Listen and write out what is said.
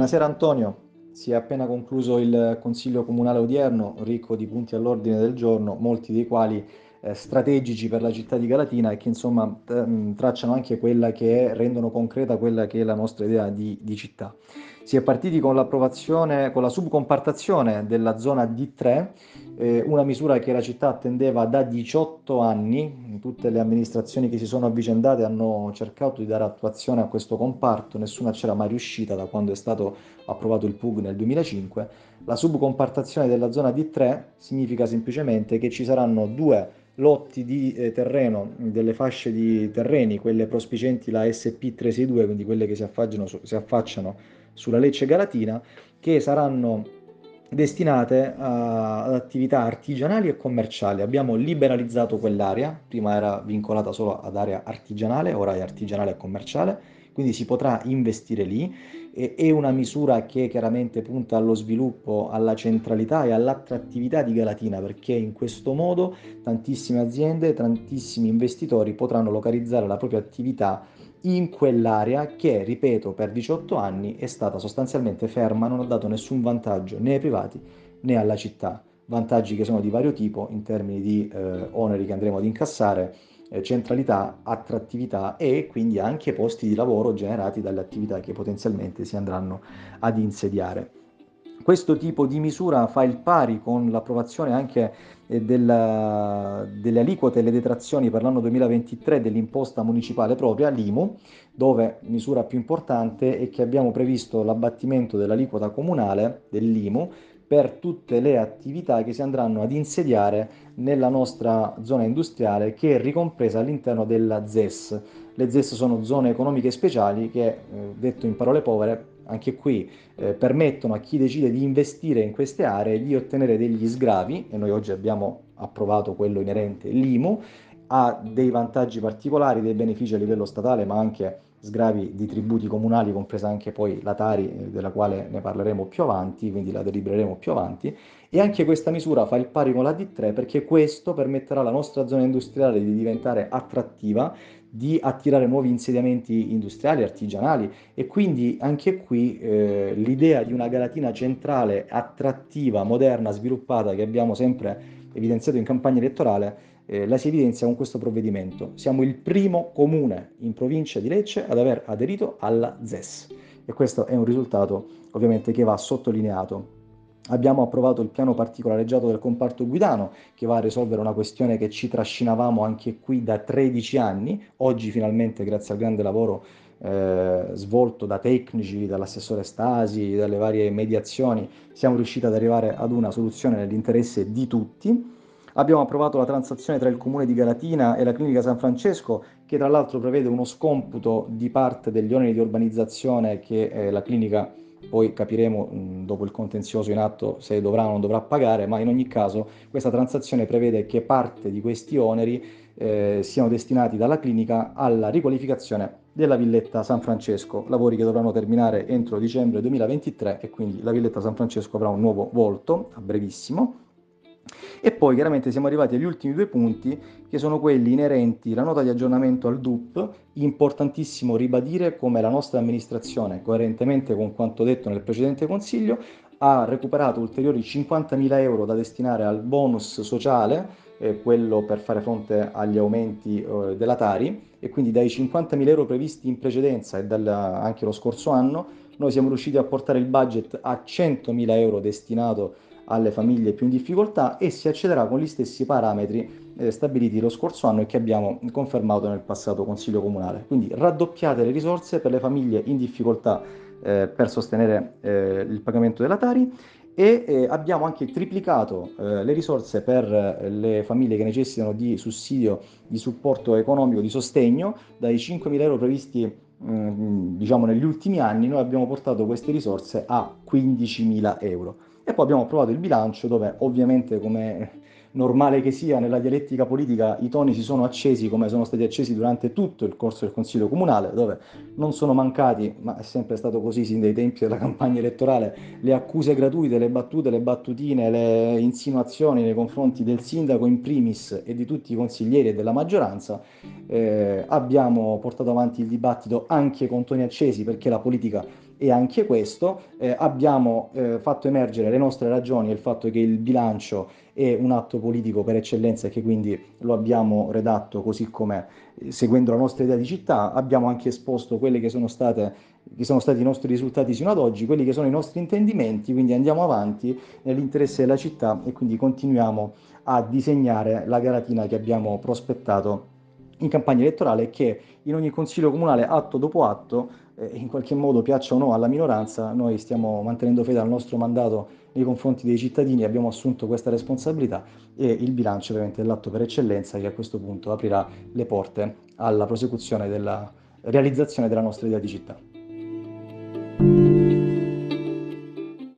buonasera Antonio. Si è appena concluso il Consiglio Comunale odierno, ricco di punti all'ordine del giorno, molti dei quali eh, strategici per la città di Galatina e che insomma t- tracciano anche quella che è, rendono concreta quella che è la nostra idea di, di città. Si è partiti con l'approvazione, con la subcompartazione della zona D3, eh, una misura che la città attendeva da 18 anni. Tutte le amministrazioni che si sono avvicendate hanno cercato di dare attuazione a questo comparto, nessuna c'era mai riuscita da quando è stato approvato il PUG nel 2005. La subcompartazione della zona D3 significa semplicemente che ci saranno due lotti di eh, terreno, delle fasce di terreni, quelle prospicenti la SP362, quindi quelle che si affacciano, si affacciano sulla Lecce Galatina, che saranno destinate a, ad attività artigianali e commerciali. Abbiamo liberalizzato quell'area, prima era vincolata solo ad area artigianale, ora è artigianale e commerciale, quindi si potrà investire lì. E, è una misura che chiaramente punta allo sviluppo, alla centralità e all'attrattività di Galatina, perché in questo modo tantissime aziende, tantissimi investitori potranno localizzare la propria attività in quell'area che, ripeto, per 18 anni è stata sostanzialmente ferma, non ha dato nessun vantaggio né ai privati né alla città. Vantaggi che sono di vario tipo in termini di eh, oneri che andremo ad incassare, eh, centralità, attrattività e quindi anche posti di lavoro generati dalle attività che potenzialmente si andranno ad insediare. Questo tipo di misura fa il pari con l'approvazione anche eh, della, delle aliquote e le detrazioni per l'anno 2023 dell'imposta municipale propria, l'IMU, dove misura più importante è che abbiamo previsto l'abbattimento dell'aliquota comunale dell'IMU per tutte le attività che si andranno ad insediare nella nostra zona industriale che è ricompresa all'interno della ZES. Le ZES sono zone economiche speciali che, eh, detto in parole povere, anche qui eh, permettono a chi decide di investire in queste aree di ottenere degli sgravi, e noi oggi abbiamo approvato quello inerente l'IMU, ha dei vantaggi particolari, dei benefici a livello statale, ma anche sgravi di tributi comunali, compresa anche poi la Tari, eh, della quale ne parleremo più avanti, quindi la delibereremo più avanti, e anche questa misura fa il pari con la D3 perché questo permetterà alla nostra zona industriale di diventare attrattiva, di attirare nuovi insediamenti industriali, artigianali. E quindi anche qui eh, l'idea di una Galatina centrale, attrattiva, moderna, sviluppata che abbiamo sempre evidenziato in campagna elettorale, eh, la si evidenzia con questo provvedimento. Siamo il primo comune in provincia di Lecce ad aver aderito alla ZES e questo è un risultato ovviamente che va sottolineato. Abbiamo approvato il piano particolareggiato del comparto guidano che va a risolvere una questione che ci trascinavamo anche qui da 13 anni. Oggi finalmente grazie al grande lavoro eh, svolto da tecnici, dall'assessore Stasi, dalle varie mediazioni, siamo riusciti ad arrivare ad una soluzione nell'interesse di tutti. Abbiamo approvato la transazione tra il comune di Galatina e la clinica San Francesco, che tra l'altro prevede uno scomputo di parte degli oneri di urbanizzazione che eh, la clinica poi capiremo mh, dopo il contenzioso in atto se dovrà o non dovrà pagare, ma in ogni caso questa transazione prevede che parte di questi oneri eh, siano destinati dalla clinica alla riqualificazione della villetta San Francesco, lavori che dovranno terminare entro dicembre 2023 e quindi la villetta San Francesco avrà un nuovo volto a brevissimo. E poi chiaramente siamo arrivati agli ultimi due punti che sono quelli inerenti alla nota di aggiornamento al DUP, importantissimo ribadire come la nostra amministrazione, coerentemente con quanto detto nel precedente Consiglio, ha recuperato ulteriori 50.000 euro da destinare al bonus sociale, eh, quello per fare fronte agli aumenti eh, della Tari, e quindi dai 50.000 euro previsti in precedenza e dal, anche lo scorso anno, noi siamo riusciti a portare il budget a 100.000 euro destinato alle famiglie più in difficoltà e si accederà con gli stessi parametri eh, stabiliti lo scorso anno e che abbiamo confermato nel passato Consiglio Comunale. Quindi raddoppiate le risorse per le famiglie in difficoltà eh, per sostenere eh, il pagamento della Tari e eh, abbiamo anche triplicato eh, le risorse per eh, le famiglie che necessitano di sussidio, di supporto economico, di sostegno, dai 5.000 euro previsti mm, diciamo negli ultimi anni, noi abbiamo portato queste risorse a 15.000 euro. E poi abbiamo approvato il bilancio dove ovviamente come normale che sia nella dialettica politica i toni si sono accesi come sono stati accesi durante tutto il corso del Consiglio Comunale dove non sono mancati, ma è sempre stato così sin dai tempi della campagna elettorale, le accuse gratuite, le battute, le battutine, le insinuazioni nei confronti del sindaco in primis e di tutti i consiglieri e della maggioranza. Eh, abbiamo portato avanti il dibattito anche con toni accesi perché la politica e anche questo. Eh, abbiamo eh, fatto emergere le nostre ragioni e il fatto che il bilancio è un atto politico per eccellenza e che quindi lo abbiamo redatto così come seguendo la nostra idea di città. Abbiamo anche esposto quelle che sono state che sono stati i nostri risultati sino ad oggi, quelli che sono i nostri intendimenti, quindi andiamo avanti nell'interesse della città e quindi continuiamo a disegnare la garatina che abbiamo prospettato in campagna elettorale e che in ogni consiglio comunale, atto dopo atto, eh, in qualche modo piaccia o no alla minoranza, noi stiamo mantenendo fede al nostro mandato nei confronti dei cittadini, abbiamo assunto questa responsabilità e il bilancio ovviamente è l'atto per eccellenza che a questo punto aprirà le porte alla prosecuzione della realizzazione della nostra idea di città.